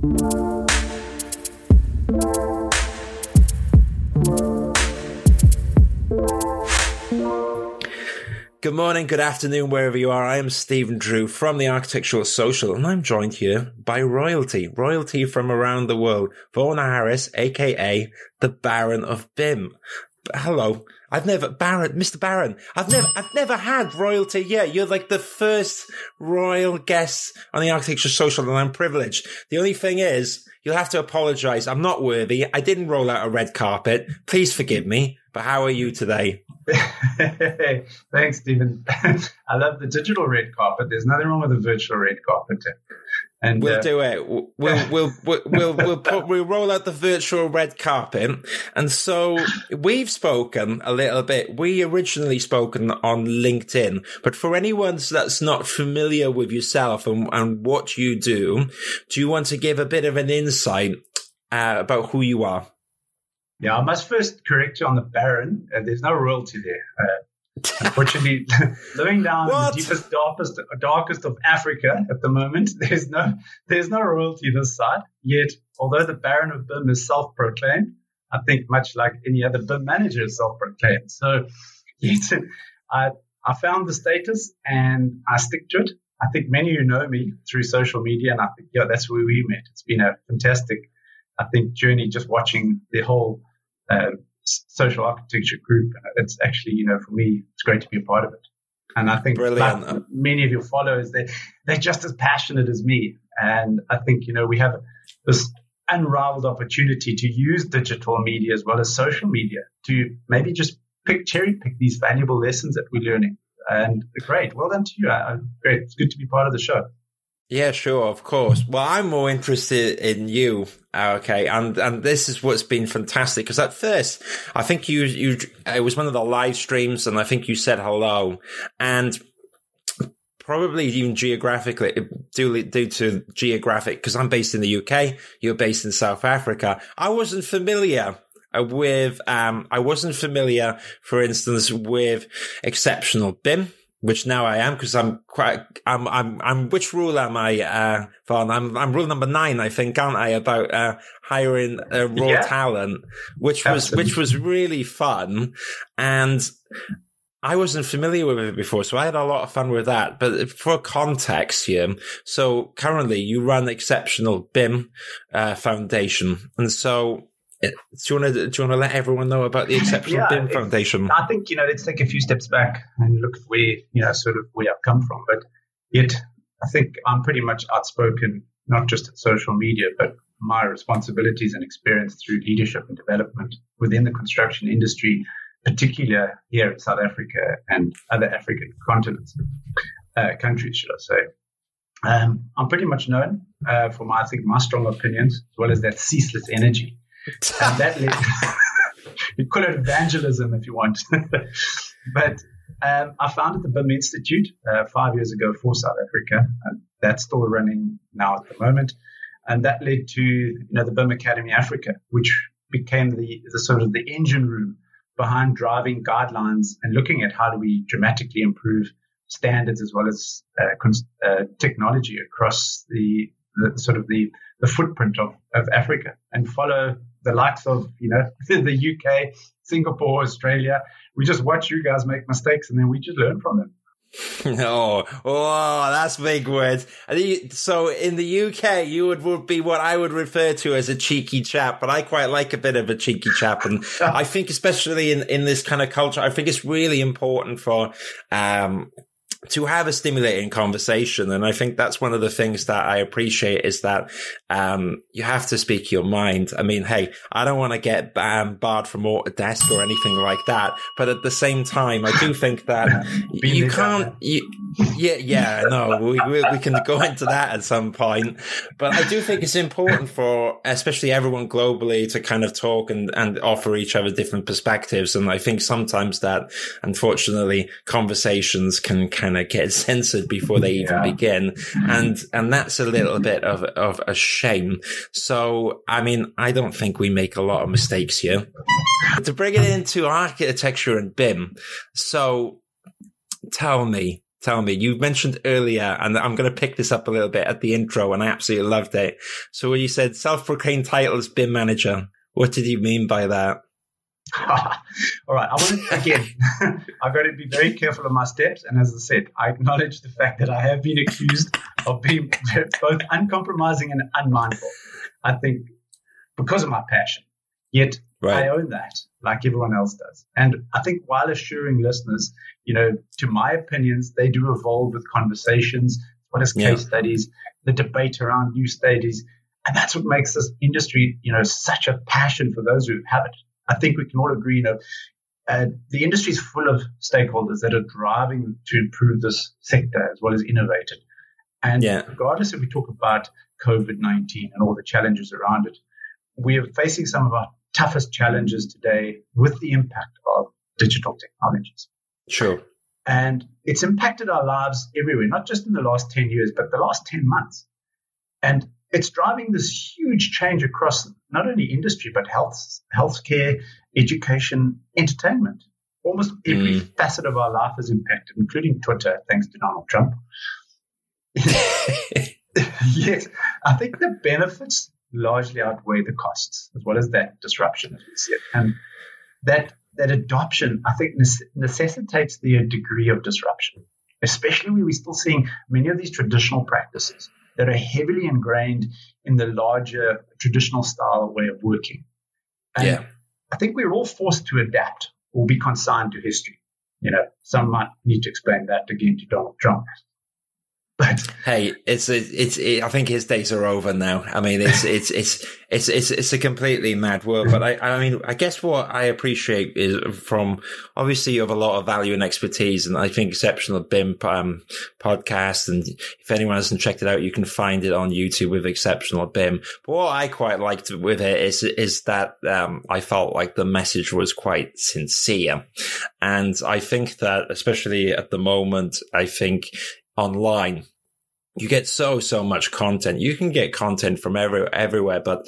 Good morning, good afternoon, wherever you are. I am Stephen Drew from the Architectural Social, and I'm joined here by royalty, royalty from around the world. Vaughan Harris, aka the Baron of BIM. Hello. I've never, Baron, Mr. Baron, I've never, I've never had royalty yet. You're like the first royal guest on the Architecture Social, and I'm privileged. The only thing is, you'll have to apologize. I'm not worthy. I didn't roll out a red carpet. Please forgive me. But how are you today? Thanks, Stephen. I love the digital red carpet. There's nothing wrong with the virtual red carpet. And we'll uh, do it. We'll we'll we'll we'll we'll, put, we'll roll out the virtual red carpet. And so we've spoken a little bit. We originally spoken on LinkedIn, but for anyone that's not familiar with yourself and, and what you do, do you want to give a bit of an insight uh, about who you are? Yeah, I must first correct you on the Baron. Uh, there's no royalty there. Unfortunately, living down what? the deepest, darkest, darkest of Africa at the moment, there's no there's no royalty this side. Yet, although the Baron of BIM is self-proclaimed, I think much like any other BIM manager is self-proclaimed. So, yet, I I found the status and I stick to it. I think many of you know me through social media, and I think yeah, that's where we met. It's been a fantastic, I think, journey just watching the whole uh, social architecture group. It's actually, you know, for me, it's great to be a part of it. And I think like many of your followers, they they're just as passionate as me. And I think you know we have this unrivaled opportunity to use digital media as well as social media to maybe just pick cherry pick these valuable lessons that we're learning. And great, well done to you. Uh, great, it's good to be part of the show. Yeah, sure, of course. Well, I'm more interested in you. Okay. And, and this is what's been fantastic. Cause at first, I think you, you, it was one of the live streams and I think you said hello and probably even geographically due, due to geographic, because I'm based in the UK, you're based in South Africa. I wasn't familiar with, um, I wasn't familiar, for instance, with exceptional BIM which now I am because I'm quite, I'm, I'm, I'm, which rule am I, uh, Vaughan? I'm, I'm rule number nine, I think, aren't I, about, uh, hiring uh, raw yeah. talent, which was, which was really fun. And I wasn't familiar with it before, so I had a lot of fun with that. But for context here, so currently you run Exceptional BIM, uh, Foundation. And so do you want to do you want to let everyone know about the Exceptional yeah, BIM Foundation? I think you know let's take a few steps back and look at where you know sort of where I've come from. But yet, I think I'm pretty much outspoken, not just at social media, but my responsibilities and experience through leadership and development within the construction industry, particularly here in South Africa and other African continents, uh, countries, should I say. Um, I'm pretty much known uh, for my, I think, my strong opinions as well as that ceaseless energy and that led, you call it evangelism if you want. but um, I founded the BIM Institute uh, five years ago for South Africa, and that's still running now at the moment. And that led to you know the BIM Academy Africa, which became the, the sort of the engine room behind driving guidelines and looking at how do we dramatically improve standards as well as uh, uh, technology across the, the, sort of the, the footprint of, of Africa and follow the likes of, you know, the UK, Singapore, Australia. We just watch you guys make mistakes and then we just learn from them. oh, oh, that's big words. So in the UK, you would, would be what I would refer to as a cheeky chap, but I quite like a bit of a cheeky chap. And I think especially in, in this kind of culture, I think it's really important for, um, to have a stimulating conversation. And I think that's one of the things that I appreciate is that, um, you have to speak your mind. I mean, hey, I don't want to get um, barred from Autodesk or anything like that. But at the same time, I do think that you can't, you, yeah, yeah, no, we, we, we can go into that at some point. But I do think it's important for, especially everyone globally to kind of talk and, and offer each other different perspectives. And I think sometimes that, unfortunately, conversations can kind of get censored before they even yeah. begin. Mm-hmm. And, and that's a little bit of, of a shame. So, I mean, I don't think we make a lot of mistakes here. to bring it into architecture and BIM. So tell me, tell me. You mentioned earlier, and I'm going to pick this up a little bit at the intro, and I absolutely loved it. So when you said self-proclaimed title as BIM manager, what did you mean by that? All right. I want to, again, I've got to be very careful of my steps. And as I said, I acknowledge the fact that I have been accused of being both uncompromising and unmindful. I think because of my passion. Yet right. I own that like everyone else does. And I think while assuring listeners, you know, to my opinions, they do evolve with conversations, what is case yeah. studies, the debate around new studies. And that's what makes this industry, you know, such a passion for those who have it. I think we can all agree, you know, uh, the industry is full of stakeholders that are driving to improve this sector as well as innovate it. And yeah. regardless if we talk about COVID 19 and all the challenges around it, we are facing some of our toughest challenges today with the impact of digital technologies. Sure. And it's impacted our lives everywhere, not just in the last 10 years, but the last 10 months. And it's driving this huge change across not only industry, but health, healthcare, education, entertainment. Almost every mm. facet of our life is impacted, including Twitter, thanks to Donald Trump. yes, I think the benefits largely outweigh the costs, as well as that disruption, as we see it. And that that adoption, I think, necessitates the degree of disruption, especially when we're still seeing many of these traditional practices that are heavily ingrained in the larger traditional style way of working. And yeah. I think we're all forced to adapt or be consigned to history. You know, some might need to explain that again to Donald Trump. But hey, it's it's it, I think his days are over now. I mean, it's it's it's it's it's it's a completely mad world. But I I mean, I guess what I appreciate is from obviously you have a lot of value and expertise, and I think exceptional BIM um, podcast. And if anyone hasn't checked it out, you can find it on YouTube with exceptional BIM. But what I quite liked with it is is that um, I felt like the message was quite sincere, and I think that especially at the moment, I think online. You get so so much content. You can get content from every, everywhere but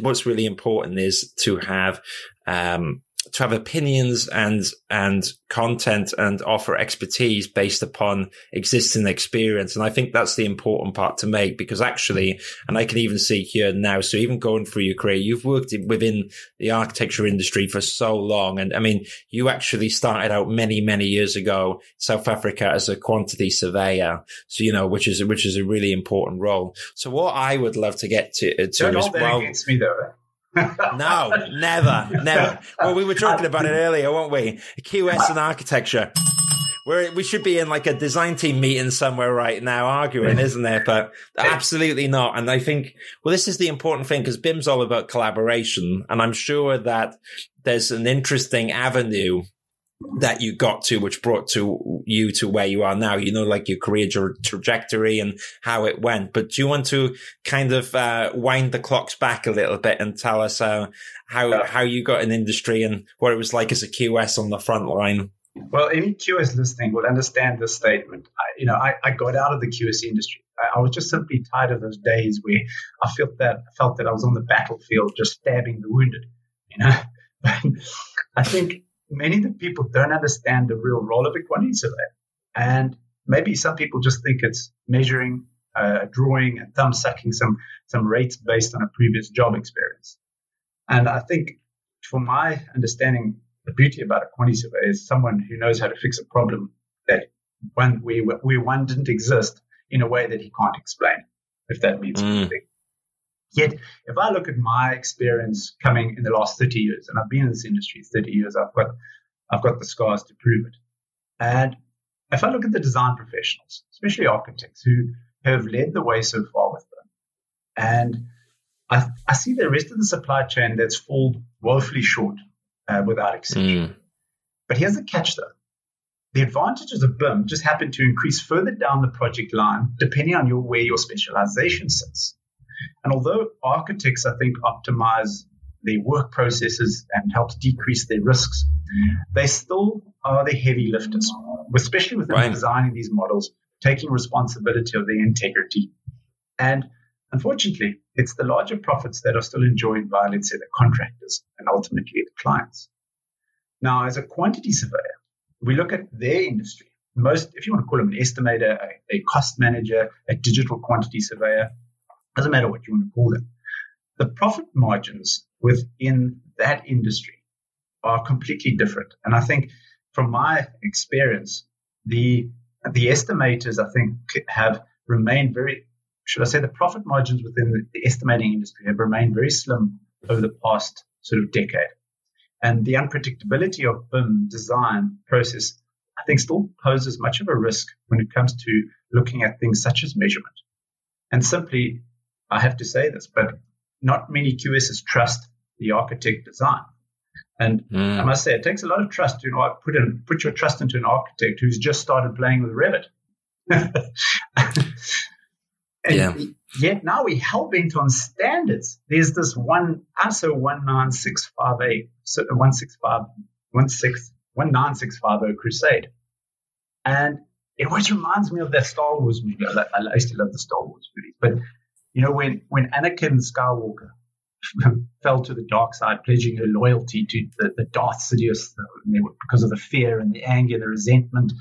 what's really important is to have um, to have opinions and and content and offer expertise based upon existing experience. And i think that's the important part to make because actually and i can even see here now so even going through your career you've worked within the architecture industry for so long. And i mean you actually started out many many years ago south africa as a quantity surveyor so you know which is which is a really important role. So what i would love to get to, uh, to Don't is well against me though no, never, never. Well, we were talking about it earlier, weren't we? QS and architecture. We're, we should be in like a design team meeting somewhere right now arguing, isn't there? But absolutely not. And I think, well, this is the important thing because BIM's all about collaboration. And I'm sure that there's an interesting avenue that you got to, which brought to you to where you are now, you know, like your career tra- trajectory and how it went. But do you want to kind of uh, wind the clocks back a little bit and tell us uh, how yeah. how you got in industry and what it was like as a QS on the front line? Well, any QS listening will understand this statement. I, you know, I, I got out of the QS industry. I, I was just simply tired of those days where I felt that I felt that I was on the battlefield, just stabbing the wounded. You know, I think many of the people don't understand the real role of a quantity survey. And maybe some people just think it's measuring, uh, drawing, and thumb sucking some, some rates based on a previous job experience. And I think, for my understanding, the beauty about a quantity survey is someone who knows how to fix a problem that one we, where one didn't exist in a way that he can't explain, if that means mm. anything. Yet, if I look at my experience coming in the last 30 years, and I've been in this industry 30 years, I've got, I've got the scars to prove it. And if I look at the design professionals, especially architects who have led the way so far with them, and I, I see the rest of the supply chain that's fallen woefully short uh, without exception. Mm. But here's the catch though. The advantages of BIM just happen to increase further down the project line, depending on your, where your specialization sits. And although architects, I think, optimize their work processes and helps decrease their risks, they still are the heavy lifters, especially with right. designing these models, taking responsibility of their integrity. And unfortunately, it's the larger profits that are still enjoyed by, let's say, the contractors and ultimately the clients. Now, as a quantity surveyor, we look at their industry most, if you want to call them an estimator, a, a cost manager, a digital quantity surveyor, doesn't matter what you want to call them. The profit margins within that industry are completely different. And I think from my experience, the the estimators, I think, have remained very, should I say, the profit margins within the, the estimating industry have remained very slim over the past sort of decade. And the unpredictability of BIM design process, I think, still poses much of a risk when it comes to looking at things such as measurement. And simply, I have to say this, but not many QSs trust the architect design. And mm. I must say, it takes a lot of trust to you know, put in, put your trust into an architect who's just started playing with Revit. yeah. Yet now we're hell bent on standards. There's this one ISO 19658, so 165, 19650 crusade. And it always reminds me of that Star Wars movie. I, I used to love the Star Wars movies. But, you know, when, when Anakin Skywalker fell to the dark side, pledging her loyalty to the, the Darth Sidious because of the fear and the anger, the resentment,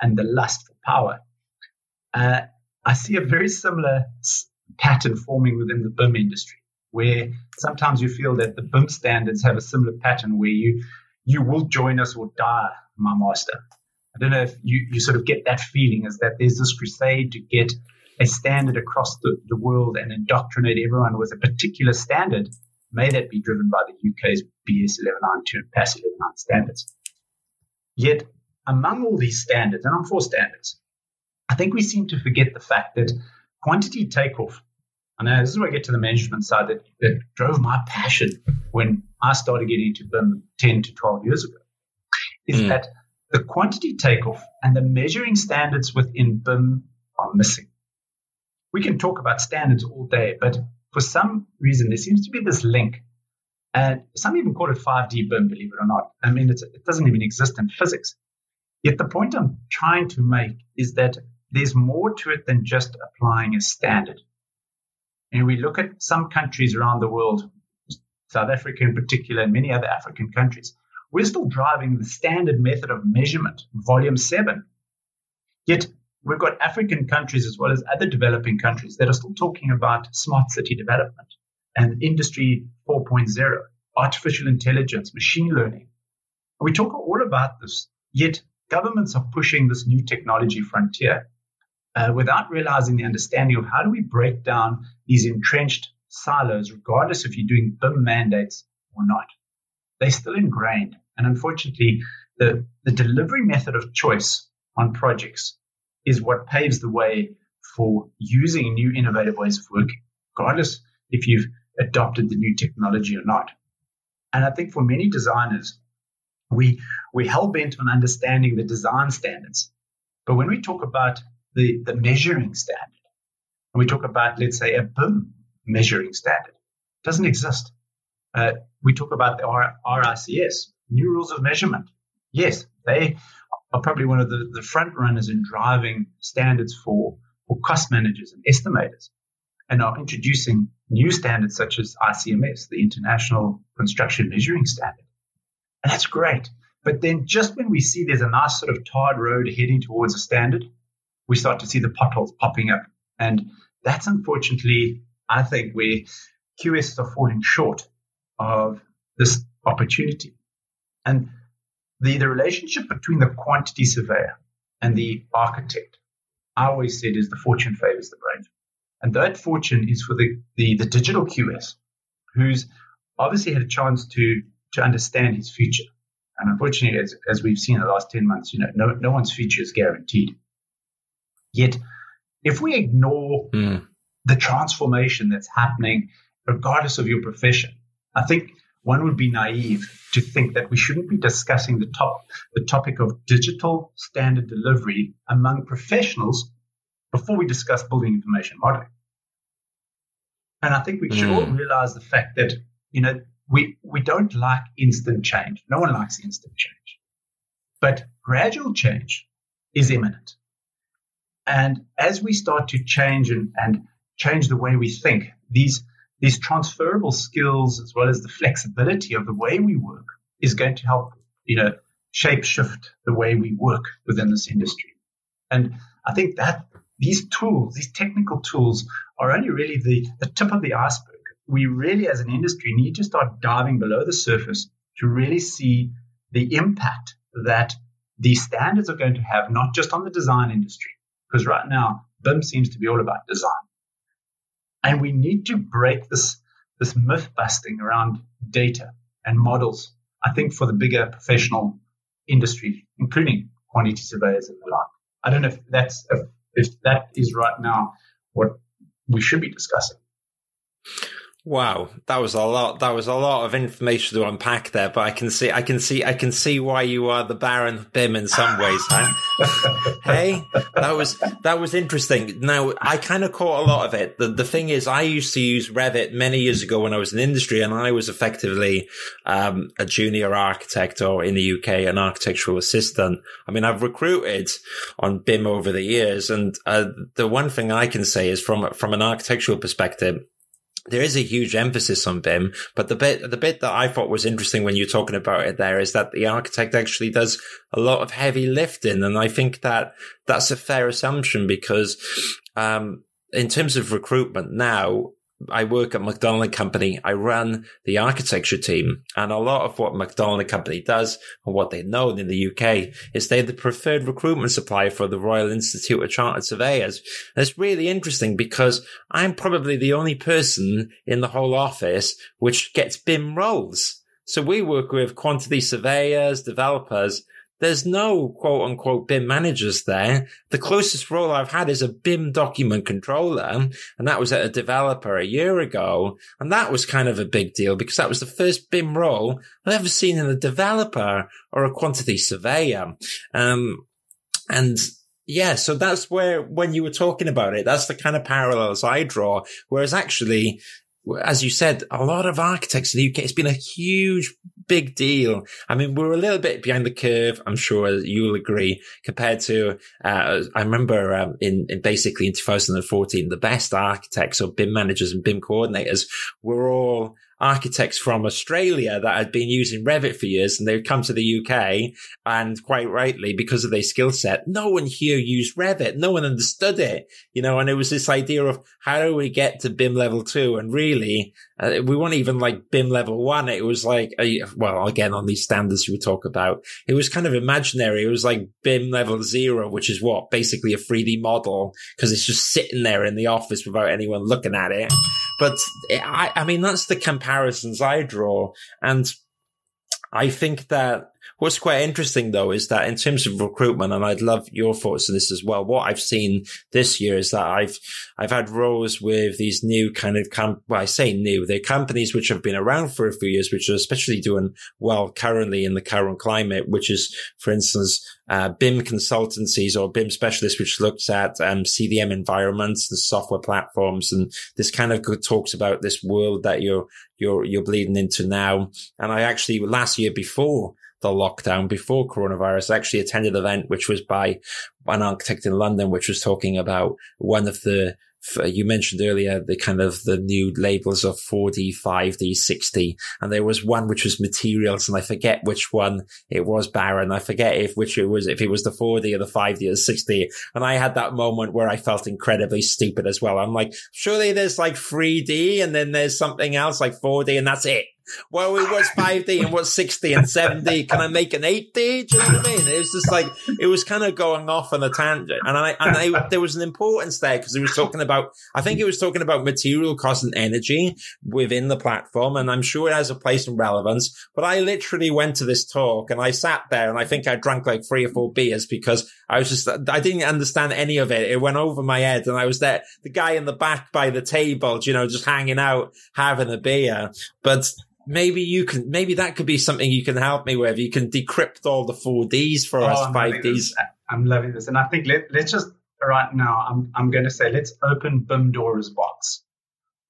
and the lust for power. Uh, I see a very similar pattern forming within the BIM industry, where sometimes you feel that the BIM standards have a similar pattern where you you will join us or die, my master. I don't know if you, you sort of get that feeling is that there's this crusade to get a standard across the, the world and indoctrinate everyone with a particular standard, may that be driven by the UK's BS 1192 and PAS 119 standards. Yet, among all these standards, and I'm for standards, I think we seem to forget the fact that quantity takeoff, and this is where I get to the management side that, that drove my passion when I started getting into BIM 10 to 12 years ago, is mm. that the quantity takeoff and the measuring standards within BIM are missing we can talk about standards all day, but for some reason, there seems to be this link. And some even call it 5D BIM, believe it or not. I mean, it doesn't even exist in physics. Yet the point I'm trying to make is that there's more to it than just applying a standard. And we look at some countries around the world, South Africa in particular, and many other African countries, we're still driving the standard method of measurement, volume seven. Yet we've got African countries as well as other developing countries that are still talking about smart city development and industry 4.0, artificial intelligence, machine learning. We talk all about this, yet governments are pushing this new technology frontier uh, without realizing the understanding of how do we break down these entrenched silos, regardless if you're doing BIM mandates or not. They're still ingrained. And unfortunately, the, the delivery method of choice on projects is what paves the way for using new innovative ways of working, regardless if you've adopted the new technology or not. And I think for many designers, we we hell bent on understanding the design standards. But when we talk about the, the measuring standard, and we talk about, let's say, a BIM measuring standard, it doesn't exist. Uh, we talk about the RICS, new rules of measurement. Yes, they are probably one of the, the front runners in driving standards for, for cost managers and estimators and are introducing new standards such as ICMS, the International Construction Measuring Standard. And that's great. But then just when we see there's a nice sort of tarred road heading towards a standard, we start to see the potholes popping up. And that's unfortunately, I think, where QS are falling short of this opportunity. And the, the relationship between the quantity surveyor and the architect, I always said, is the fortune favors the brave. And that fortune is for the, the, the digital QS, who's obviously had a chance to, to understand his future. And unfortunately, as, as we've seen in the last 10 months, you know, no, no one's future is guaranteed. Yet, if we ignore mm. the transformation that's happening, regardless of your profession, I think one would be naive to think that we shouldn't be discussing the top the topic of digital standard delivery among professionals before we discuss building information modeling. And I think we should mm. all realize the fact that, you know, we, we don't like instant change. No one likes instant change. But gradual change is imminent. And as we start to change and, and change the way we think, these these transferable skills as well as the flexibility of the way we work is going to help, you know, shape shift the way we work within this industry. And I think that these tools, these technical tools, are only really the, the tip of the iceberg. We really, as an industry, need to start diving below the surface to really see the impact that these standards are going to have, not just on the design industry, because right now, BIM seems to be all about design. And we need to break this, this myth busting around data and models, I think, for the bigger professional industry, including quantity surveyors and the like. I don't know if that's if, if that is right now what we should be discussing. Wow, that was a lot. That was a lot of information to unpack there. But I can see, I can see, I can see why you are the Baron BIM in some ways, huh? hey, that was that was interesting. Now I kind of caught a lot of it. The the thing is, I used to use Revit many years ago when I was in industry, and I was effectively um, a junior architect, or in the UK, an architectural assistant. I mean, I've recruited on BIM over the years, and uh, the one thing I can say is from from an architectural perspective there is a huge emphasis on BIM, but the bit, the bit that I thought was interesting when you're talking about it there is that the architect actually does a lot of heavy lifting. And I think that that's a fair assumption because, um, in terms of recruitment now, I work at Macdonald Company. I run the architecture team and a lot of what Macdonald Company does and what they're known in the UK is they're the preferred recruitment supplier for the Royal Institute of Chartered Surveyors. And it's really interesting because I'm probably the only person in the whole office which gets BIM roles. So we work with quantity surveyors, developers, there's no quote unquote BIM managers there. The closest role I've had is a BIM document controller. And that was at a developer a year ago. And that was kind of a big deal because that was the first BIM role I've ever seen in a developer or a quantity surveyor. Um, and yeah, so that's where, when you were talking about it, that's the kind of parallels I draw. Whereas actually, as you said, a lot of architects in the UK, it's been a huge, big deal. I mean, we're a little bit behind the curve. I'm sure you'll agree compared to, uh, I remember, um, in, in basically in 2014, the best architects or BIM managers and BIM coordinators were all architects from Australia that had been using Revit for years and they'd come to the UK and quite rightly because of their skill set, no one here used Revit. No one understood it, you know, and it was this idea of how do we get to BIM level two? And really, uh, we weren't even like BIM level one. It was like, a, well, again, on these standards you talk about, it was kind of imaginary. It was like BIM level zero, which is what basically a 3D model because it's just sitting there in the office without anyone looking at it. But I, I mean, that's the comparisons I draw. And I think that what's quite interesting though is that in terms of recruitment, and I'd love your thoughts on this as well. What I've seen this year is that I've, I've had roles with these new kind of, com- well, I say new, they're companies which have been around for a few years, which are especially doing well currently in the current climate, which is, for instance, uh, BIM consultancies or BIM specialists, which looks at um, CDM environments, the software platforms, and this kind of talks about this world that you're you're you're bleeding into now. And I actually last year before the lockdown, before coronavirus, I actually attended an event which was by an architect in London, which was talking about one of the you mentioned earlier the kind of the new labels of 4D, 5D, 6D, and there was one which was materials, and I forget which one it was, Baron. I forget if which it was, if it was the 4D or the 5D or the 6D. And I had that moment where I felt incredibly stupid as well. I'm like, surely there's like 3D and then there's something else like 4D and that's it. Well, it was 5D and what's 6D and 7D. Can I make an 8D? Do you know what I mean? It was just like, it was kind of going off on a tangent. And I, and I, there was an importance there because he was talking about, I think he was talking about material cost and energy within the platform. And I'm sure it has a place and relevance. But I literally went to this talk and I sat there and I think I drank like three or four beers because I was just, I didn't understand any of it. It went over my head and I was there, the guy in the back by the table, you know, just hanging out, having a beer. But maybe you can, maybe that could be something you can help me with. You can decrypt all the 4Ds for oh, us, 5Ds. I'm loving this. And I think let, let's just, right now, I'm, I'm going to say, let's open BIM Dora's box.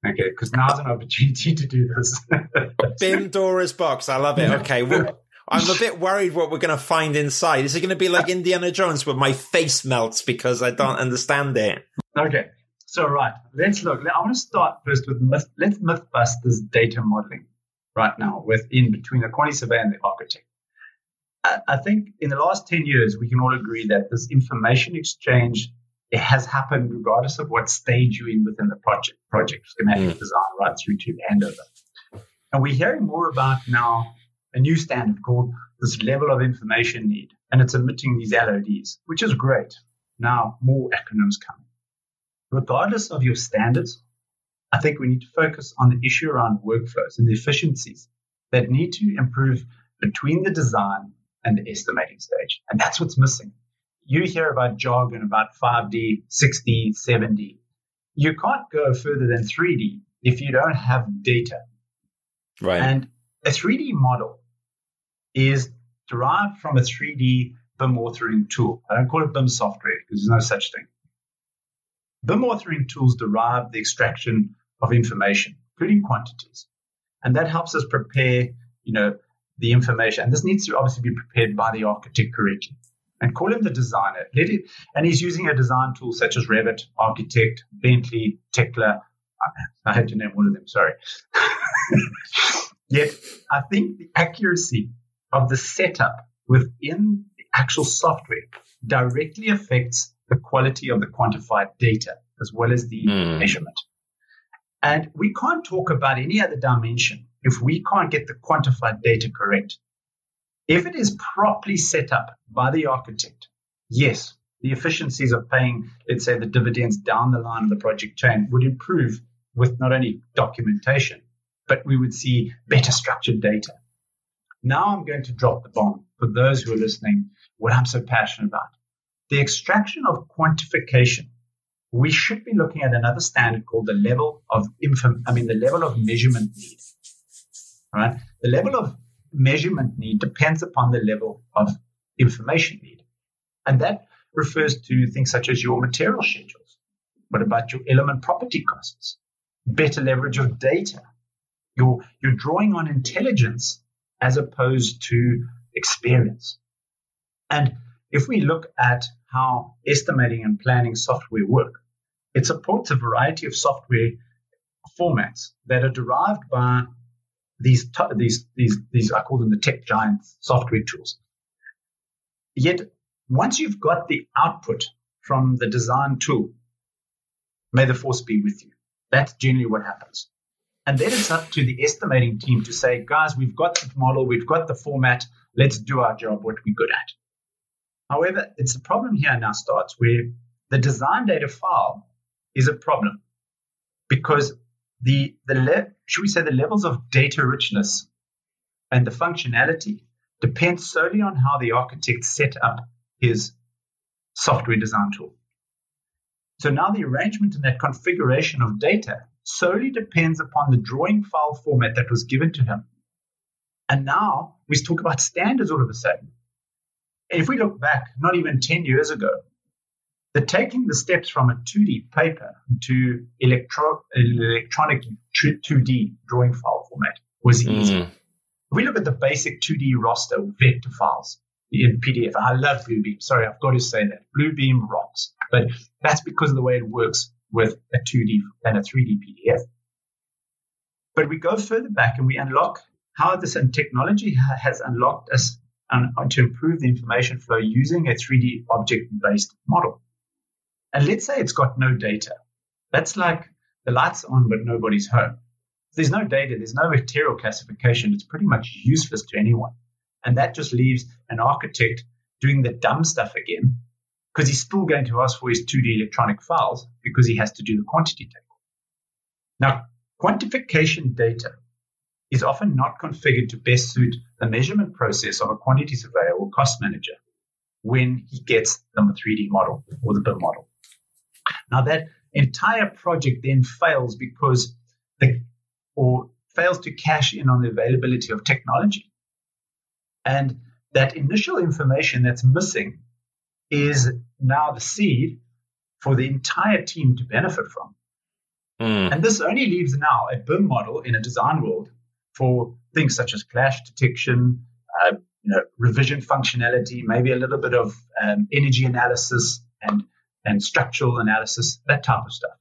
Okay, because now's an opportunity to do this. BIM Dora's box. I love it. Okay. Well, I'm a bit worried what we're going to find inside. Is it going to be like Indiana Jones where my face melts because I don't understand it? Okay. So, right. Let's look. I want to start first with myth. Let's myth bust this data modeling right now within between the quantity and the architect. I, I think in the last 10 years, we can all agree that this information exchange it has happened regardless of what stage you're in within the project, project schematic mm. design, right through to handover. And we're hearing more about now a new standard called this level of information need, and it's emitting these LODs, which is great. Now more acronyms coming. Regardless of your standards, I think we need to focus on the issue around workflows and the efficiencies that need to improve between the design and the estimating stage. And that's what's missing. You hear about jargon about 5D, 6D, 7D. You can't go further than 3D if you don't have data. Right. And a 3D model is derived from a 3D BIM authoring tool. I don't call it BIM software because there's no such thing. BIM authoring tools derive the extraction of information, including quantities. And that helps us prepare, you know, the information. And this needs to obviously be prepared by the architect correctly. And call him the designer. Let it, and he's using a design tool such as Revit, ArchiCAD, Bentley, Tekla. I had to name one of them, sorry. Yet I think the accuracy of the setup within the actual software directly affects the quality of the quantified data as well as the mm. measurement. And we can't talk about any other dimension if we can't get the quantified data correct. If it is properly set up by the architect, yes, the efficiencies of paying, let's say, the dividends down the line of the project chain would improve with not only documentation, but we would see better structured data. Now I'm going to drop the bomb for those who are listening, what I'm so passionate about. The extraction of quantification. We should be looking at another standard called the level of inform, I mean, the level of measurement need. Right? The level of measurement need depends upon the level of information need. And that refers to things such as your material schedules. What about your element property costs? Better leverage of data. You're, you're drawing on intelligence as opposed to experience. And if we look at how estimating and planning software work, it supports a variety of software formats that are derived by these, these, these, these, I call them the tech giants software tools. Yet, once you've got the output from the design tool, may the force be with you. That's generally what happens. And then it's up to the estimating team to say, guys, we've got the model, we've got the format, let's do our job, what we're good at. However, it's the problem here now starts where the design data file is a problem because the, the le- should we say the levels of data richness and the functionality depends solely on how the architect set up his software design tool. So now the arrangement and that configuration of data solely depends upon the drawing file format that was given to him. And now we talk about standards all of a sudden. If we look back, not even 10 years ago, the taking the steps from a 2D paper to electro- electronic 2D drawing file format was easy. Mm. If we look at the basic 2D raster vector files in PDF, I love Bluebeam. Sorry, I've got to say that. Bluebeam rocks. But that's because of the way it works with a 2D and a 3D PDF. But we go further back and we unlock how this and technology has unlocked us um, to improve the information flow using a 3D object based model. And let's say it's got no data. That's like the lights on, but nobody's home. There's no data, there's no material classification. It's pretty much useless to anyone. And that just leaves an architect doing the dumb stuff again because he's still going to ask for his 2D electronic files because he has to do the quantity table. Now, quantification data is often not configured to best suit the measurement process of a quantity surveyor or cost manager when he gets the 3D model or the BIM model. Now, that entire project then fails because the, or fails to cash in on the availability of technology. And that initial information that's missing is now the seed for the entire team to benefit from. Mm. And this only leaves now a BIM model in a design world for things such as clash detection, uh, you know, revision functionality, maybe a little bit of um, energy analysis and, and structural analysis, that type of stuff.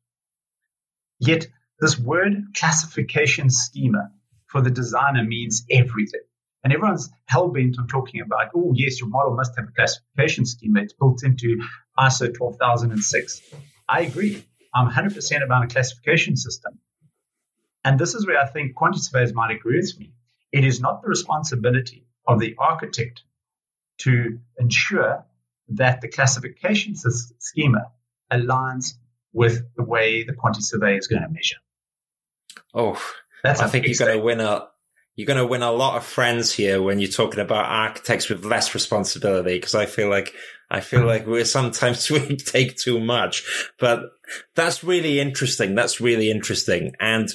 Yet this word classification schema for the designer means everything. And everyone's hell bent on talking about, oh, yes, your model must have a classification schema. It's built into ISO 12006. I agree. I'm 100% about a classification system. And this is where I think quantity surveyors might agree with me. It is not the responsibility of the architect to ensure that the classification schema aligns with the way the quantity survey is going to measure. Oh, That's I think you're going to win a you're going to win a lot of friends here when you're talking about architects with less responsibility because I feel like I feel hmm. like we're sometimes we take too much, but that's really interesting. That's really interesting. And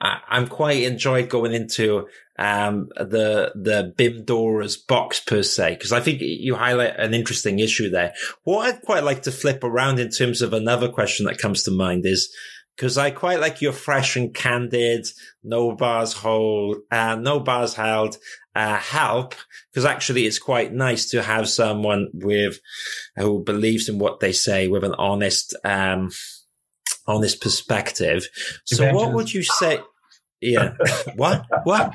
I, am quite enjoyed going into um, the the BIM DORA's box per se because I think you highlight an interesting issue there. What I'd quite like to flip around in terms of another question that comes to mind is because I quite like your fresh and candid, no bars hold, uh, no bars held, uh, help. Because actually, it's quite nice to have someone with who believes in what they say with an honest, um, honest perspective. So, what would you say? Yeah. what? What?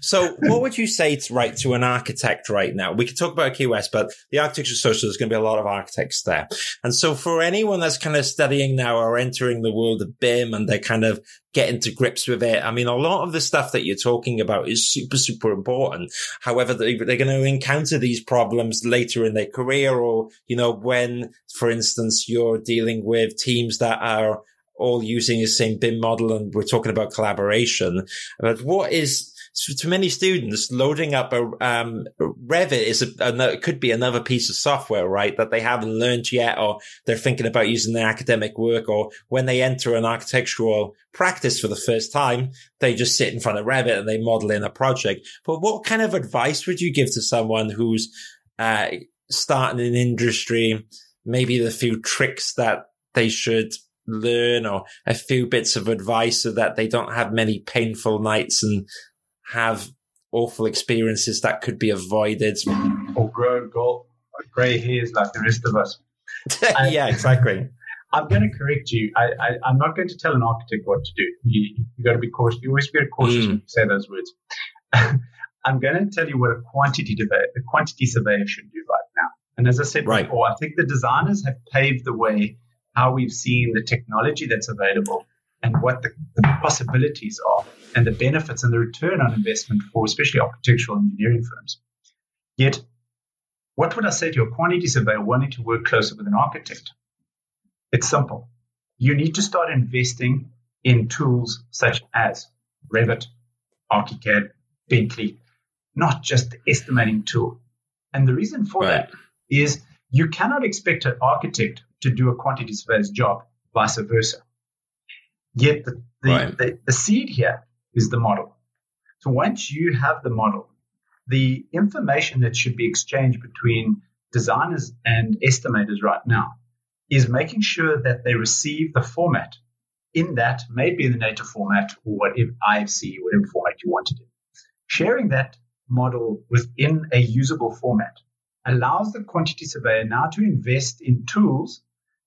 So, what would you say to right to an architect right now? We could talk about QS, but the architecture social, there's going to be a lot of architects there. And so, for anyone that's kind of studying now or entering the world of BIM and they're kind of getting to grips with it, I mean, a lot of the stuff that you're talking about is super, super important. However, they, they're going to encounter these problems later in their career or, you know, when, for instance, you're dealing with teams that are all using the same BIM model and we're talking about collaboration. But what is, to many students, loading up a um, Revit is a, could be another piece of software, right? That they haven't learned yet, or they're thinking about using their academic work, or when they enter an architectural practice for the first time, they just sit in front of Revit and they model in a project. But what kind of advice would you give to someone who's uh, starting an industry? Maybe the few tricks that they should learn or a few bits of advice so that they don't have many painful nights and have awful experiences that could be avoided. Or grow grey hairs like the rest of us. yeah, exactly. I'm going to correct you. I, am not going to tell an architect what to do. You, you got to be cautious. You always be cautious mm. when you say those words. I'm going to tell you what a quantity surveyor, a quantity surveyor should do right now. And as I said right. before, I think the designers have paved the way how we've seen the technology that's available and what the, the, possibilities are and the benefits and the return on investment for especially architectural engineering firms. Yet, what would I say to a quantity surveyor wanting to work closer with an architect? It's simple. You need to start investing in tools such as Revit, ArchiCAD, Bentley, not just the estimating tool. And the reason for right. that is you cannot expect an architect to do a quantity surveyor's job, vice versa. Yet the, the, right. the, the seed here is the model. So once you have the model, the information that should be exchanged between designers and estimators right now is making sure that they receive the format in that, maybe in the native format or whatever IFC, whatever format you want to do. Sharing that model within a usable format allows the quantity surveyor now to invest in tools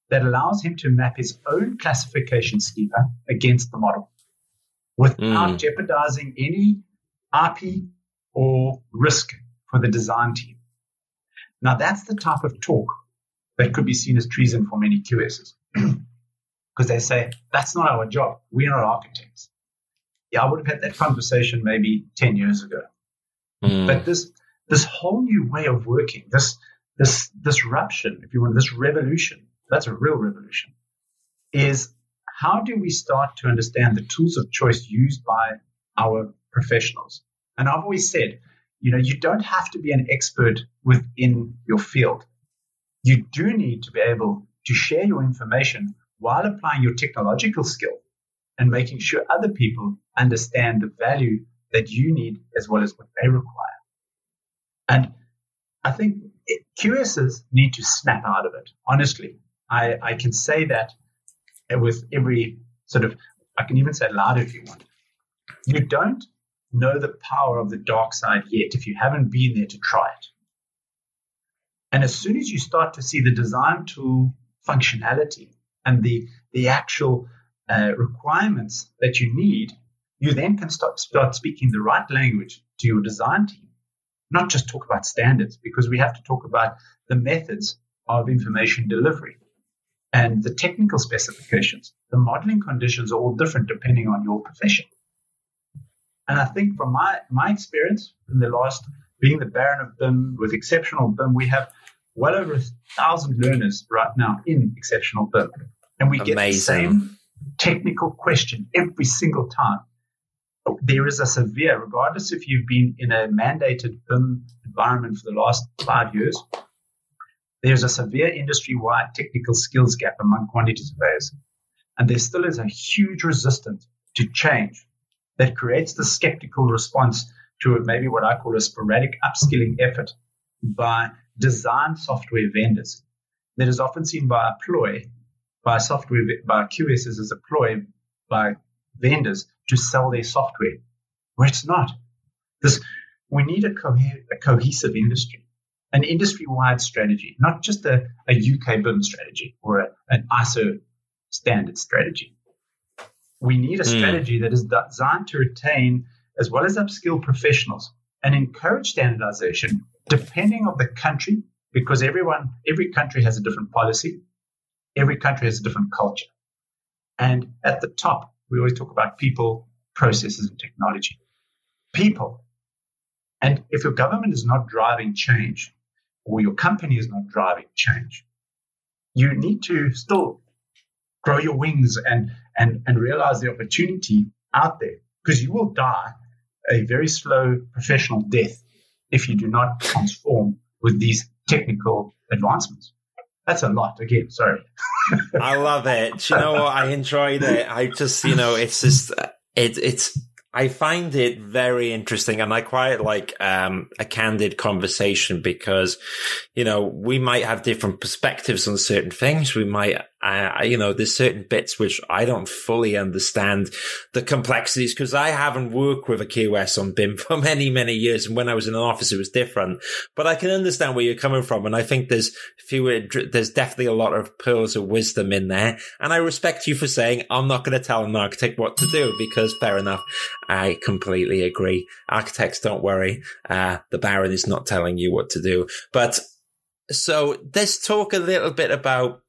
that allows him to map his own classification schema against the model without mm. jeopardizing any IP or risk for the design team. Now, that's the type of talk that could be seen as treason for many QSs because they say, that's not our job. We're not architects. Yeah, I would have had that conversation maybe 10 years ago. Mm. But this, this whole new way of working, this, this disruption, if you want, this revolution that's a real revolution, is how do we start to understand the tools of choice used by our professionals? And I've always said, you know, you don't have to be an expert within your field. You do need to be able to share your information while applying your technological skill and making sure other people understand the value that you need as well as what they require. And I think QSs need to snap out of it, honestly. I, I can say that with every sort of, I can even say louder if you want. You don't know the power of the dark side yet if you haven't been there to try it. And as soon as you start to see the design tool functionality and the, the actual uh, requirements that you need, you then can start, start speaking the right language to your design team, not just talk about standards, because we have to talk about the methods of information delivery and the technical specifications. The modeling conditions are all different depending on your profession. And I think from my, my experience in the last, being the Baron of BIM with exceptional BIM, we have well over a thousand learners right now in exceptional BIM. And we Amazing. get the same technical question every single time. There is a severe, regardless if you've been in a mandated BIM environment for the last five years, there's a severe industry wide technical skills gap among quantity surveyors. And there still is a huge resistance to change that creates the skeptical response to maybe what I call a sporadic upskilling effort by design software vendors that is often seen by a ploy, by software, by QSs as a ploy by vendors to sell their software, where it's not. This, we need a, co- a cohesive industry, an industry-wide strategy, not just a, a UK BIM strategy or a, an ISO standard strategy. We need a mm. strategy that is designed to retain as well as upskill professionals and encourage standardization depending on the country, because everyone, every country has a different policy, every country has a different culture. And at the top, we always talk about people, processes, and technology. People. And if your government is not driving change, or your company is not driving change, you need to still grow your wings and and and realize the opportunity out there because you will die a very slow professional death if you do not transform with these technical advancements. That's a lot again. Sorry. I love it. You know what? I enjoyed it. I just, you know, it's just, it, it's, I find it very interesting and I quite like um, a candid conversation because, you know, we might have different perspectives on certain things. We might You know, there's certain bits which I don't fully understand the complexities because I haven't worked with a QS on BIM for many, many years. And when I was in an office, it was different, but I can understand where you're coming from. And I think there's fewer, there's definitely a lot of pearls of wisdom in there. And I respect you for saying, I'm not going to tell an architect what to do because fair enough. I completely agree. Architects, don't worry. Uh, the Baron is not telling you what to do, but so let's talk a little bit about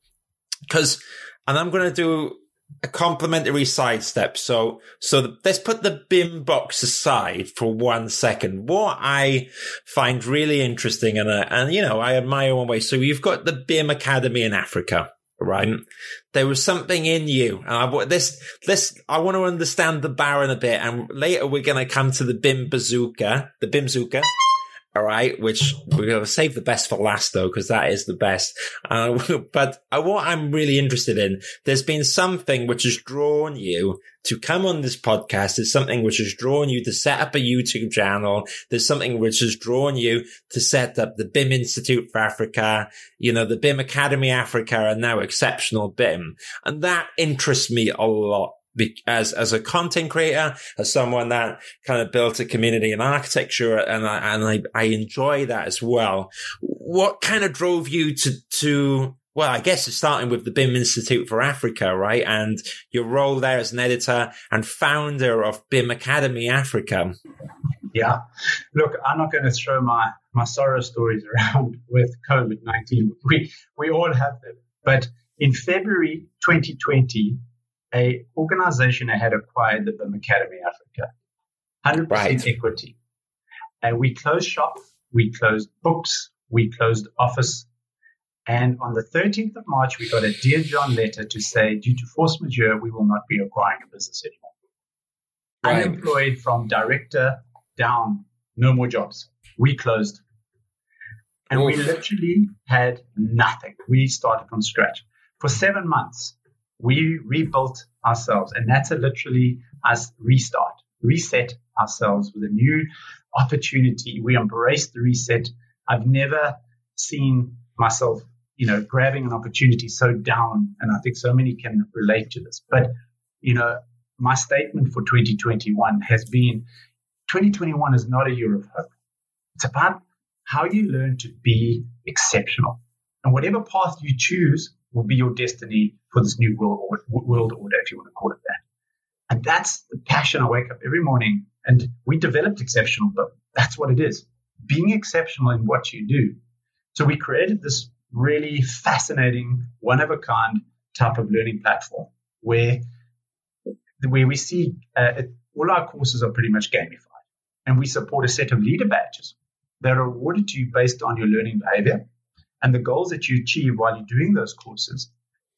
because, and I'm going to do a complimentary sidestep. So, so let's put the BIM box aside for one second. What I find really interesting and, uh, and, you know, I admire one way. So you've got the BIM Academy in Africa, right? There was something in you. And I, this, this, I want to understand the Baron a bit. And later we're going to come to the BIM bazooka, the BIM bazooka. All right, which we're going to save the best for last though, because that is the best. Uh, but what I'm really interested in, there's been something which has drawn you to come on this podcast. There's something which has drawn you to set up a YouTube channel. There's something which has drawn you to set up the BIM Institute for Africa, you know, the BIM Academy Africa and now Exceptional BIM. And that interests me a lot as as a content creator, as someone that kind of built a community in architecture, and I and I, I enjoy that as well. What kind of drove you to to well, I guess it's starting with the BIM Institute for Africa, right? And your role there as an editor and founder of BIM Academy Africa. Yeah. Look, I'm not going to throw my, my sorrow stories around with COVID 19. We, we all have them. But in February 2020, a organization had acquired the BIM Academy Africa, 100% right. equity. And we closed shop, we closed books, we closed office. And on the 13th of March, we got a Dear John letter to say, due to force majeure, we will not be acquiring a business anymore. Right. Unemployed from director down, no more jobs. We closed. And Oof. we literally had nothing. We started from scratch. For seven months, we rebuilt ourselves. And that's a literally us restart, reset ourselves with a new opportunity. We embraced the reset. I've never seen myself, you know, grabbing an opportunity so down. And I think so many can relate to this. But, you know, my statement for 2021 has been 2021 is not a year of hope. It's about how you learn to be exceptional. And whatever path you choose will be your destiny for this new world order, world order, if you want to call it that. And that's the passion. I wake up every morning and we developed exceptional, but that's what it is being exceptional in what you do. So we created this really fascinating, one of a kind type of learning platform where, where we see uh, all our courses are pretty much gamified and we support a set of leader badges that are awarded to you based on your learning behavior and the goals that you achieve while you're doing those courses,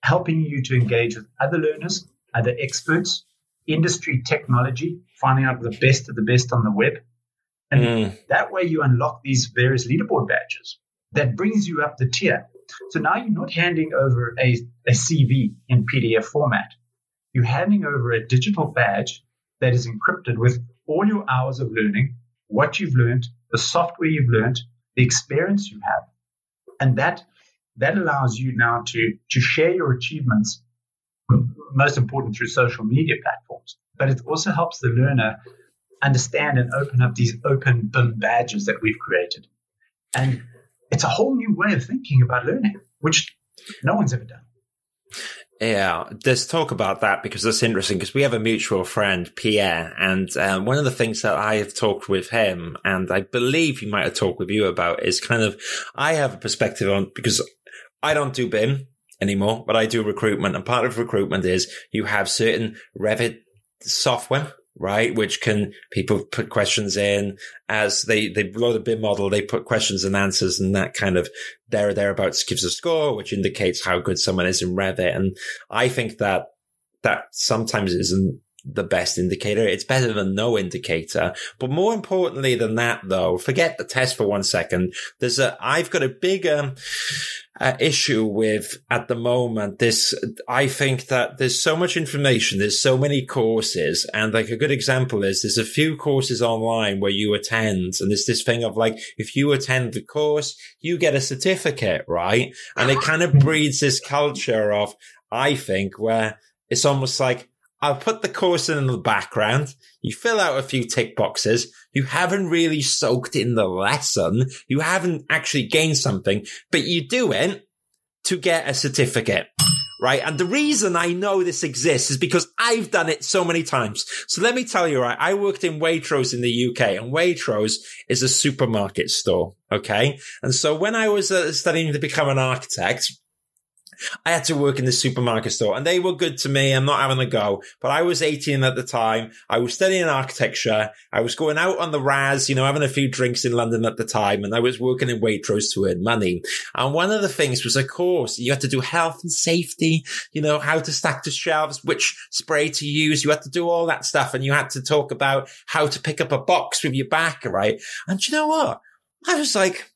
helping you to engage with other learners, other experts, industry technology, finding out the best of the best on the web. And mm. that way you unlock these various leaderboard badges that brings you up the tier. So now you're not handing over a, a CV in PDF format. You're handing over a digital badge that is encrypted with all your hours of learning, what you've learned, the software you've learned, the experience you have. And that that allows you now to, to share your achievements, most important through social media platforms. But it also helps the learner understand and open up these open BIM badges that we've created. And it's a whole new way of thinking about learning, which no one's ever done. Yeah, let's talk about that because that's interesting because we have a mutual friend, Pierre, and um, one of the things that I have talked with him, and I believe he might have talked with you about, is kind of I have a perspective on because I don't do BIM anymore, but I do recruitment, and part of recruitment is you have certain Revit software right? Which can people put questions in as they, they load a BIM model, they put questions and answers and that kind of there or thereabouts gives a score, which indicates how good someone is in Revit. And I think that that sometimes isn't the best indicator. It's better than no indicator. But more importantly than that, though, forget the test for one second. There's a, I've got a bigger uh, issue with at the moment. This, I think that there's so much information. There's so many courses. And like a good example is there's a few courses online where you attend and there's this thing of like, if you attend the course, you get a certificate, right? And it kind of breeds this culture of, I think, where it's almost like, I'll put the course in the background. You fill out a few tick boxes. You haven't really soaked in the lesson. You haven't actually gained something, but you do it to get a certificate. Right. And the reason I know this exists is because I've done it so many times. So let me tell you, right. I worked in Waitrose in the UK and Waitrose is a supermarket store. Okay. And so when I was uh, studying to become an architect, I had to work in the supermarket store and they were good to me. I'm not having a go, but I was 18 at the time. I was studying architecture. I was going out on the Raz, you know, having a few drinks in London at the time. And I was working in Waitrose to earn money. And one of the things was, of course, you had to do health and safety, you know, how to stack the shelves, which spray to use. You had to do all that stuff. And you had to talk about how to pick up a box with your back, right? And you know what? I was like,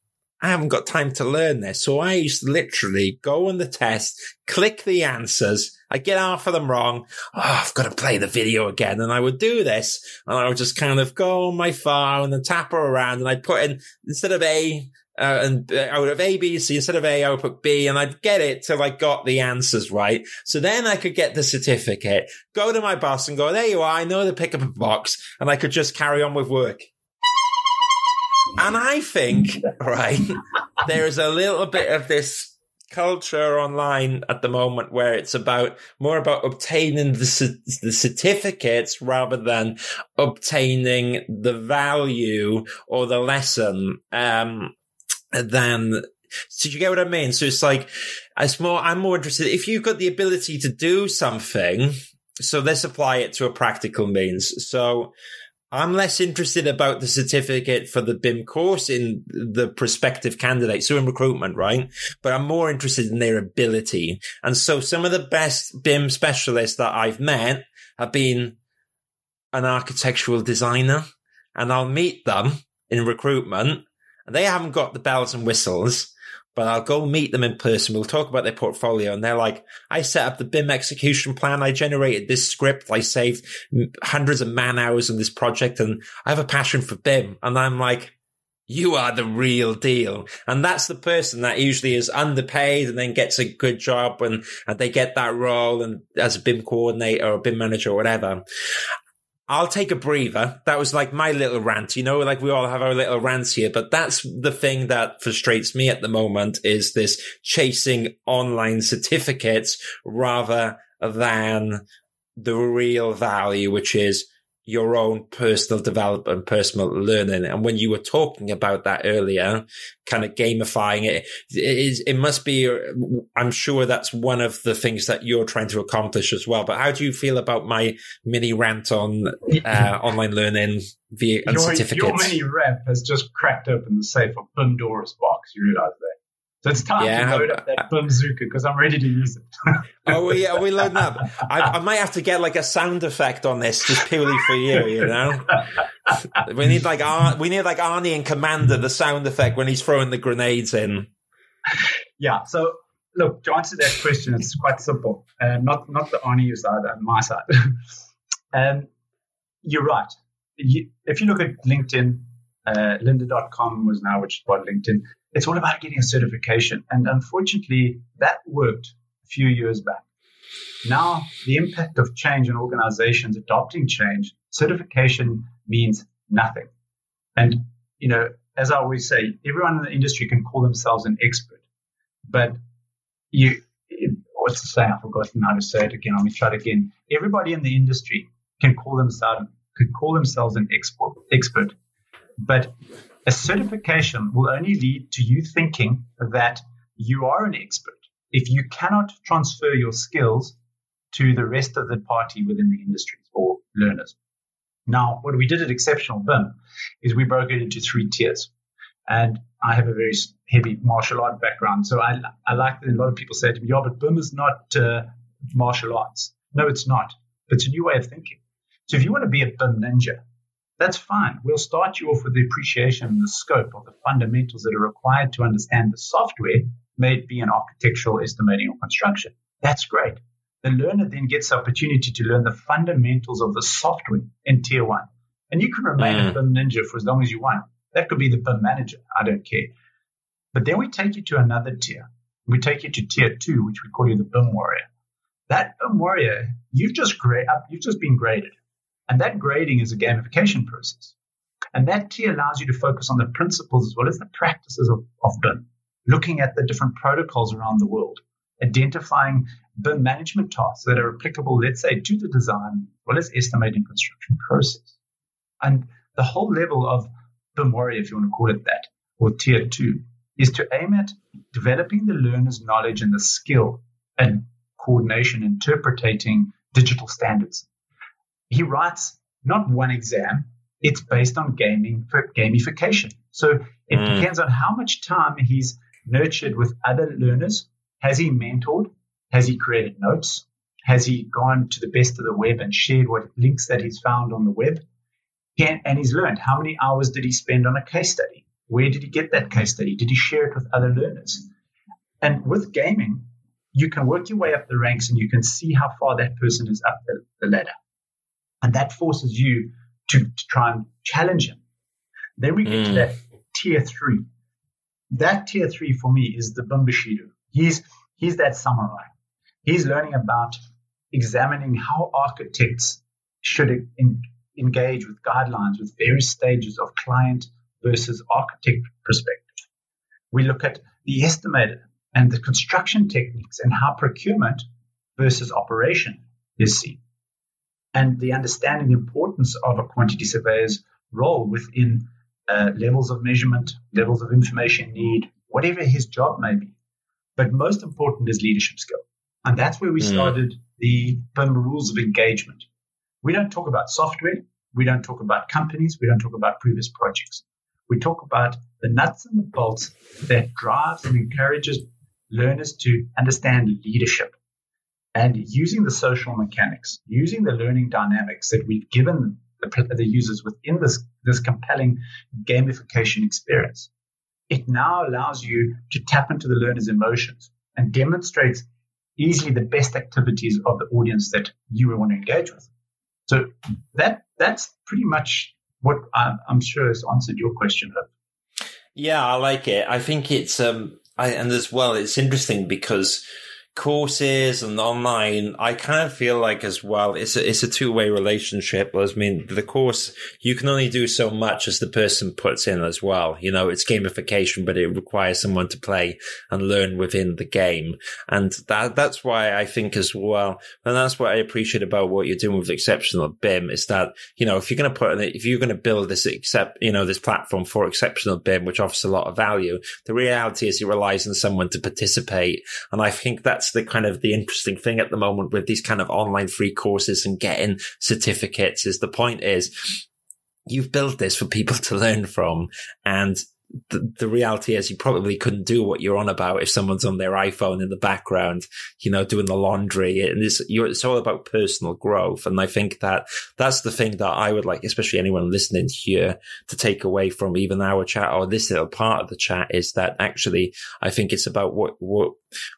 I haven't got time to learn this. So I used to literally go on the test, click the answers. I get half of them wrong. Oh, I've got to play the video again. And I would do this and I would just kind of go on my phone and tap her around and I'd put in instead of A, uh, and uh, I would have A, B, C instead of A, I would put B and I'd get it till I got the answers right. So then I could get the certificate, go to my boss and go, there you are. I know the pick up a box and I could just carry on with work. And I think, right, there is a little bit of this culture online at the moment where it's about more about obtaining the, the certificates rather than obtaining the value or the lesson, um, than so you get what I mean? So it's like, it's more, I'm more interested. If you've got the ability to do something, so let's apply it to a practical means. So I'm less interested about the certificate for the BIM course in the prospective candidate. So in recruitment, right? But I'm more interested in their ability. And so some of the best BIM specialists that I've met have been an architectural designer and I'll meet them in recruitment and they haven't got the bells and whistles but I'll go meet them in person. We'll talk about their portfolio. And they're like, I set up the BIM execution plan. I generated this script. I saved hundreds of man hours on this project and I have a passion for BIM. And I'm like, you are the real deal. And that's the person that usually is underpaid and then gets a good job and, and they get that role and as a BIM coordinator or BIM manager or whatever. I'll take a breather. That was like my little rant, you know, like we all have our little rants here, but that's the thing that frustrates me at the moment is this chasing online certificates rather than the real value, which is your own personal development, personal learning. And when you were talking about that earlier, kind of gamifying it, it is, it must be, I'm sure that's one of the things that you're trying to accomplish as well. But how do you feel about my mini rant on uh, online learning via your, certificates? Your mini rant has just cracked open the safe of Pandora's box. You realize that? So it's time yeah, to load up that Bimzooka because I'm ready to use it. oh, we are we loading up? I, I, might have to get like a sound effect on this just purely for you. You know, we need like Ar- we need like Arnie and Commando the sound effect when he's throwing the grenades in. Yeah. So look to answer that question, it's quite simple. Uh, not not the Arnie side and my side. um, you're right. You, if you look at LinkedIn, uh, lynda.com was now, which is what LinkedIn it's all about getting a certification. And unfortunately, that worked a few years back. Now, the impact of change in organizations adopting change, certification means nothing. And, you know, as I always say, everyone in the industry can call themselves an expert, but you, what's the saying? I've forgotten how to say it again. Let me try it again. Everybody in the industry can call themselves, could call themselves an expert, expert, but a certification will only lead to you thinking that you are an expert if you cannot transfer your skills to the rest of the party within the industry or learners. Now, what we did at Exceptional BIM is we broke it into three tiers. And I have a very heavy martial art background. So I, I like that a lot of people say to me, yeah, but BIM is not uh, martial arts. No, it's not. It's a new way of thinking. So if you want to be a BIM ninja, that's fine. We'll start you off with the appreciation and the scope of the fundamentals that are required to understand the software, may it be in architectural, estimating, or construction. That's great. The learner then gets the opportunity to learn the fundamentals of the software in tier one. And you can remain mm. a BIM ninja for as long as you want. That could be the BIM manager. I don't care. But then we take you to another tier. We take you to tier two, which we call you the BIM warrior. That BIM warrior, you've just gra- you've just been graded. And that grading is a gamification process. And that tier allows you to focus on the principles as well as the practices of, of BIM, looking at the different protocols around the world, identifying BIM management tasks that are applicable, let's say, to the design as well as estimating construction process. And the whole level of BIM warrior, if you want to call it that, or tier two, is to aim at developing the learner's knowledge and the skill and coordination interpreting digital standards he writes not one exam, it's based on gaming for gamification. So it mm. depends on how much time he's nurtured with other learners. Has he mentored? Has he created notes? Has he gone to the best of the web and shared what links that he's found on the web? Can, and he's learned how many hours did he spend on a case study? Where did he get that case study? Did he share it with other learners? And with gaming, you can work your way up the ranks and you can see how far that person is up the, the ladder. And that forces you to, to try and challenge him. Then we get mm. to that tier three. That tier three for me is the BIM Bushido. He's, he's that samurai. He's learning about examining how architects should in, engage with guidelines with various stages of client versus architect perspective. We look at the estimator and the construction techniques and how procurement versus operation is seen and the understanding the importance of a quantity surveyor's role within uh, levels of measurement, levels of information need, whatever his job may be. But most important is leadership skill. And that's where we mm. started the BIM rules of engagement. We don't talk about software. We don't talk about companies. We don't talk about previous projects. We talk about the nuts and the bolts that drives and encourages learners to understand leadership and using the social mechanics, using the learning dynamics that we've given the, the users within this, this compelling gamification experience, it now allows you to tap into the learner's emotions and demonstrates easily the best activities of the audience that you want to engage with. So that that's pretty much what I, am sure has answered your question. Yeah, I like it. I think it's um, I, and as well, it's interesting because courses and online, I kind of feel like as well, it's a, it's a two way relationship. I mean, the course, you can only do so much as the person puts in as well. You know, it's gamification, but it requires someone to play and learn within the game. And that, that's why I think as well, and that's what I appreciate about what you're doing with Exceptional BIM is that, you know, if you're going to put in it, if you're going to build this accept, you know, this platform for Exceptional BIM, which offers a lot of value, the reality is it relies on someone to participate. And I think that's the kind of the interesting thing at the moment with these kind of online free courses and getting certificates is the point is you've built this for people to learn from. And the, the reality is you probably couldn't do what you're on about if someone's on their iPhone in the background, you know, doing the laundry. And it's, it's all about personal growth. And I think that that's the thing that I would like, especially anyone listening here to take away from even our chat or this little part of the chat is that actually I think it's about what, what,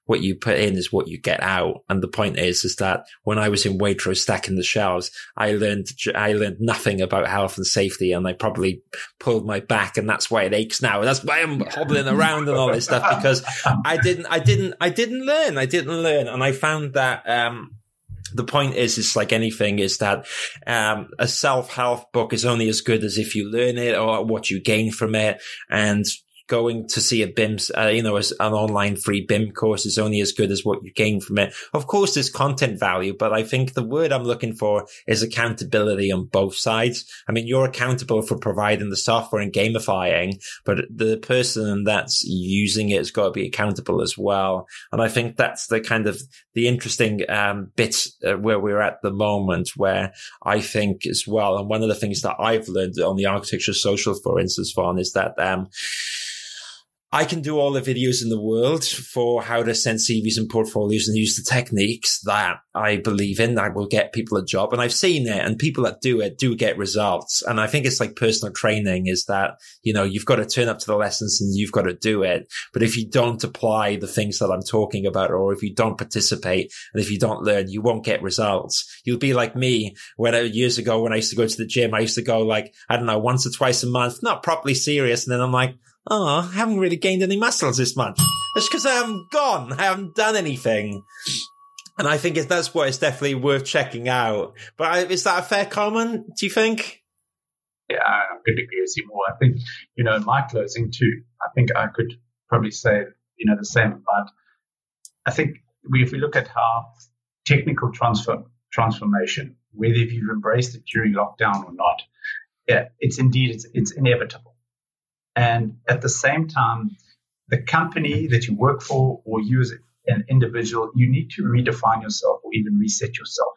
what you put in is what you get out. And the point is, is that when I was in Waitrose stacking the shelves, I learned, I learned nothing about health and safety and I probably pulled my back and that's why it aches now. That's why I'm hobbling around and all this stuff because I didn't, I didn't, I didn't learn. I didn't learn. And I found that, um, the point is, it's like anything is that, um, a self-help book is only as good as if you learn it or what you gain from it. And going to see a BIM, uh, you know, as an online free BIM course is only as good as what you gain from it. Of course, there's content value, but I think the word I'm looking for is accountability on both sides. I mean, you're accountable for providing the software and gamifying, but the person that's using it has got to be accountable as well. And I think that's the kind of the interesting um, bit uh, where we're at the moment, where I think as well. And one of the things that I've learned on the architecture social, for instance, Vaughan, is that um, I can do all the videos in the world for how to send CVs and portfolios and use the techniques that I believe in that will get people a job. And I've seen it and people that do it do get results. And I think it's like personal training is that, you know, you've got to turn up to the lessons and you've got to do it. But if you don't apply the things that I'm talking about, or if you don't participate and if you don't learn, you won't get results. You'll be like me when years ago, when I used to go to the gym, I used to go like, I don't know, once or twice a month, not properly serious. And then I'm like, oh, I haven't really gained any muscles this month. It's because I haven't gone. I haven't done anything. And I think that's what it's definitely worth checking out. But is that a fair comment, do you think? Yeah, I could agree with you more. I think, you know, in my closing too, I think I could probably say, you know, the same But I think we, if we look at how technical transfer, transformation, whether you've embraced it during lockdown or not, yeah, it's indeed, it's, it's inevitable and at the same time, the company that you work for or you as an individual, you need to redefine yourself or even reset yourself.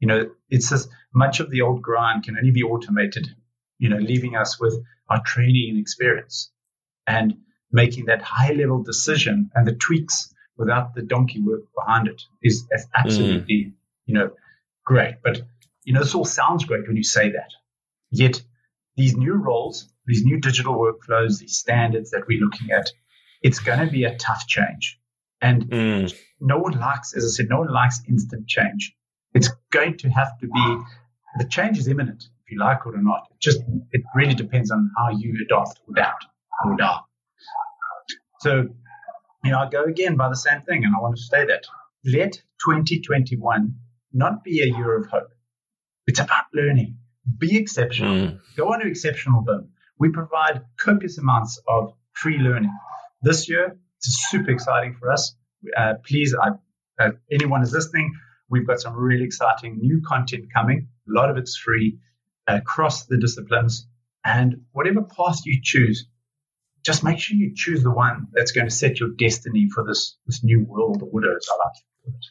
You know, it's as much of the old grind can only be automated, you know, leaving us with our training and experience and making that high level decision and the tweaks without the donkey work behind it is, is absolutely, mm. you know, great. But, you know, this all sounds great when you say that. Yet these new roles these new digital workflows, these standards that we're looking at, it's going to be a tough change. And mm. no one likes, as I said, no one likes instant change. It's going to have to be, the change is imminent, if you like it or not. It just, it really depends on how you adopt or adapt or adapt. So, you know, I go again by the same thing, and I want to say that. Let 2021 not be a year of hope. It's about learning. Be exceptional. Mm. Go on to exceptional BIM we provide copious amounts of free learning. This year, it's super exciting for us. Uh, please, I, uh, anyone is listening, we've got some really exciting new content coming. A lot of it's free across the disciplines. And whatever path you choose, just make sure you choose the one that's going to set your destiny for this, this new world order, as I like it.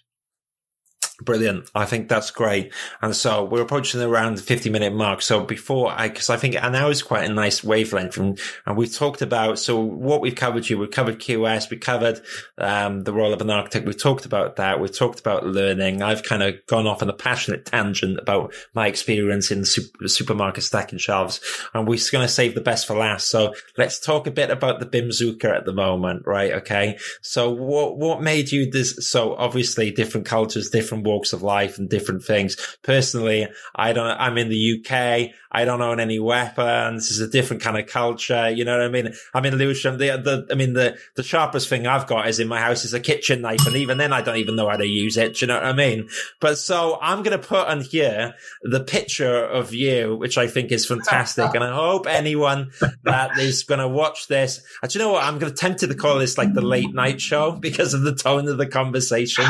Brilliant. I think that's great. And so we're approaching around the 50 minute mark. So before I, cause I think an hour is quite a nice wavelength and, and we've talked about, so what we've covered you, we've covered QS, we covered, um, the role of an architect. We've talked about that. We've talked about learning. I've kind of gone off on a passionate tangent about my experience in super, supermarket stacking shelves and we're going to save the best for last. So let's talk a bit about the BIMZooka at the moment, right? Okay. So what, what made you this? So obviously different cultures, different walks of life and different things. Personally, I don't, I'm in the UK. I don't own any weapons. It's a different kind of culture. You know what I mean? I'm in Lewisham. The, the, I mean, the, the sharpest thing I've got is in my house is a kitchen knife. And even then, I don't even know how to use it. Do you know what I mean? But so I'm going to put on here the picture of you, which I think is fantastic. and I hope anyone that is going to watch this, uh, do you know what? I'm going to tempted to call this like the late night show because of the tone of the conversation.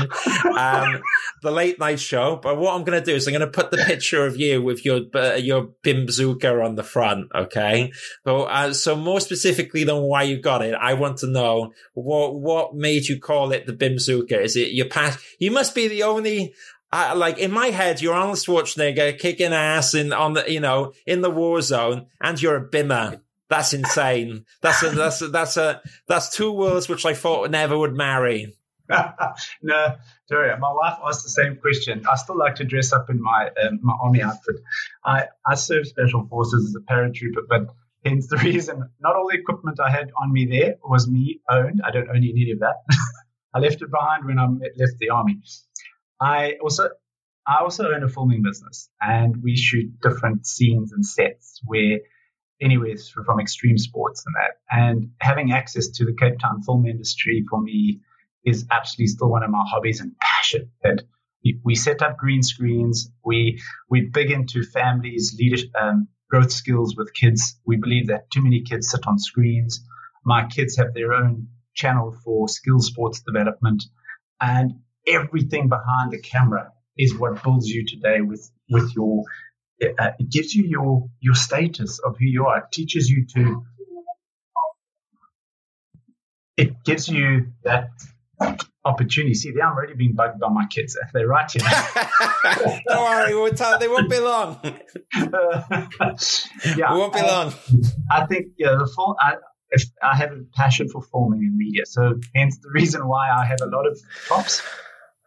Um, the late night show. But what I'm going to do is I'm going to put the picture of you with your, uh, your Bimzooka on the front. Okay. So, uh, so more specifically than why you got it, I want to know what, what made you call it the Bimzooka? Is it your past? You must be the only, uh, like in my head, you're Arnold Schwarzenegger kicking ass in on the, you know, in the war zone, and you're a bimmer. That's insane. That's a, that's a, that's a that's two worlds which I thought never would marry. no, Jerry, my wife asked the same question. I still like to dress up in my um, my army outfit. I I served special forces as a paratrooper, but hence the reason not all the equipment I had on me there was me owned. I don't own any of that. I left it behind when I left the army. I also I also own a filming business, and we shoot different scenes and sets where anywhere from extreme sports and that. And having access to the Cape Town film industry for me is absolutely still one of my hobbies and passion. And we set up green screens. We we big into families, leadership, um, growth skills with kids. We believe that too many kids sit on screens. My kids have their own channel for skill sports development, and everything behind the camera is what builds you today with with your it, uh, it gives you your your status of who you are it teaches you to it gives you that opportunity. See, I'm already being bugged by my kids. They're right here. Don't worry, we'll tell, they won't be long. Uh, yeah, won't be long. I think yeah, the full, I, I have a passion for filming and media, so hence the reason why I have a lot of props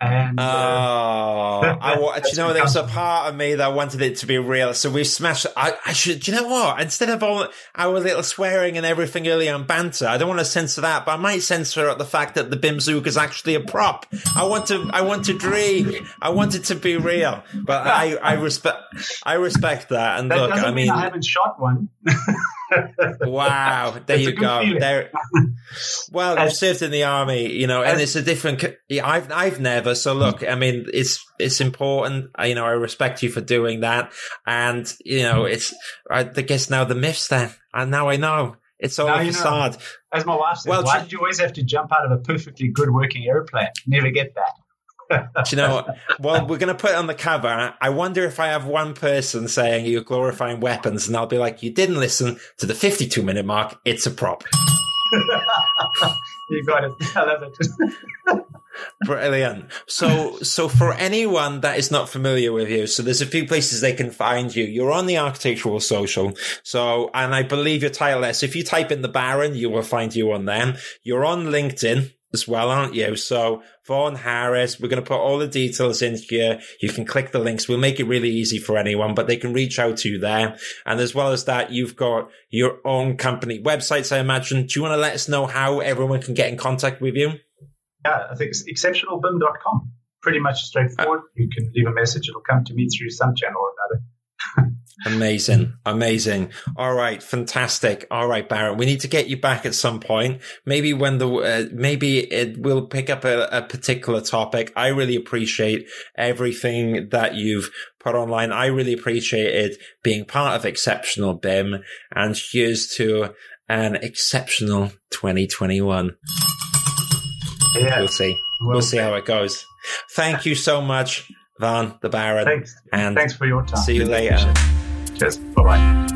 and, uh, oh, I, you know, there was a part of me that wanted it to be real. So we smashed. I, I should, do you know what? Instead of all our little swearing and everything earlier on banter, I don't want to censor that, but I might censor at the fact that the Bimzook is actually a prop. I want to, I want to dream. I want it to be real, but I, I respect, I respect that. And that look, I mean, I haven't shot one. wow, there it's you go. There. Well, you've served in the army, you know, and it's a different. I've I've never. So look, I mean, it's it's important. Uh, you know, I respect you for doing that, and you know, mm-hmm. it's. I guess now the myths then, and now I know. It's all now a facade. Know. As my wife said, well, why did you always have to jump out of a perfectly good working airplane? Never get that. Do you know what? Well, we're going to put it on the cover. I wonder if I have one person saying you're glorifying weapons, and I'll be like, you didn't listen to the 52 minute mark. It's a prop. you got it. I love it. Brilliant. So, so for anyone that is not familiar with you, so there's a few places they can find you. You're on the Architectural Social. So, and I believe your title is, if you type in the Baron, you will find you on them. You're on LinkedIn as well, aren't you? So Vaughan Harris, we're going to put all the details in here. You can click the links. We'll make it really easy for anyone, but they can reach out to you there. And as well as that, you've got your own company websites, I imagine. Do you want to let us know how everyone can get in contact with you? Yeah, I think it's exceptionalbim.com. Pretty much straightforward. Uh, you can leave a message. It'll come to me through some channel or another. Amazing. Amazing. All right. Fantastic. All right, Baron, we need to get you back at some point. Maybe when the, uh, maybe it will pick up a, a particular topic. I really appreciate everything that you've put online. I really appreciate it being part of Exceptional BIM and here's to an exceptional 2021. Yeah. We'll see. We'll, we'll see how it goes. Thank you so much, Vaughan the Baron. Thanks. And thanks for your time. See you later. Cheers. Bye bye.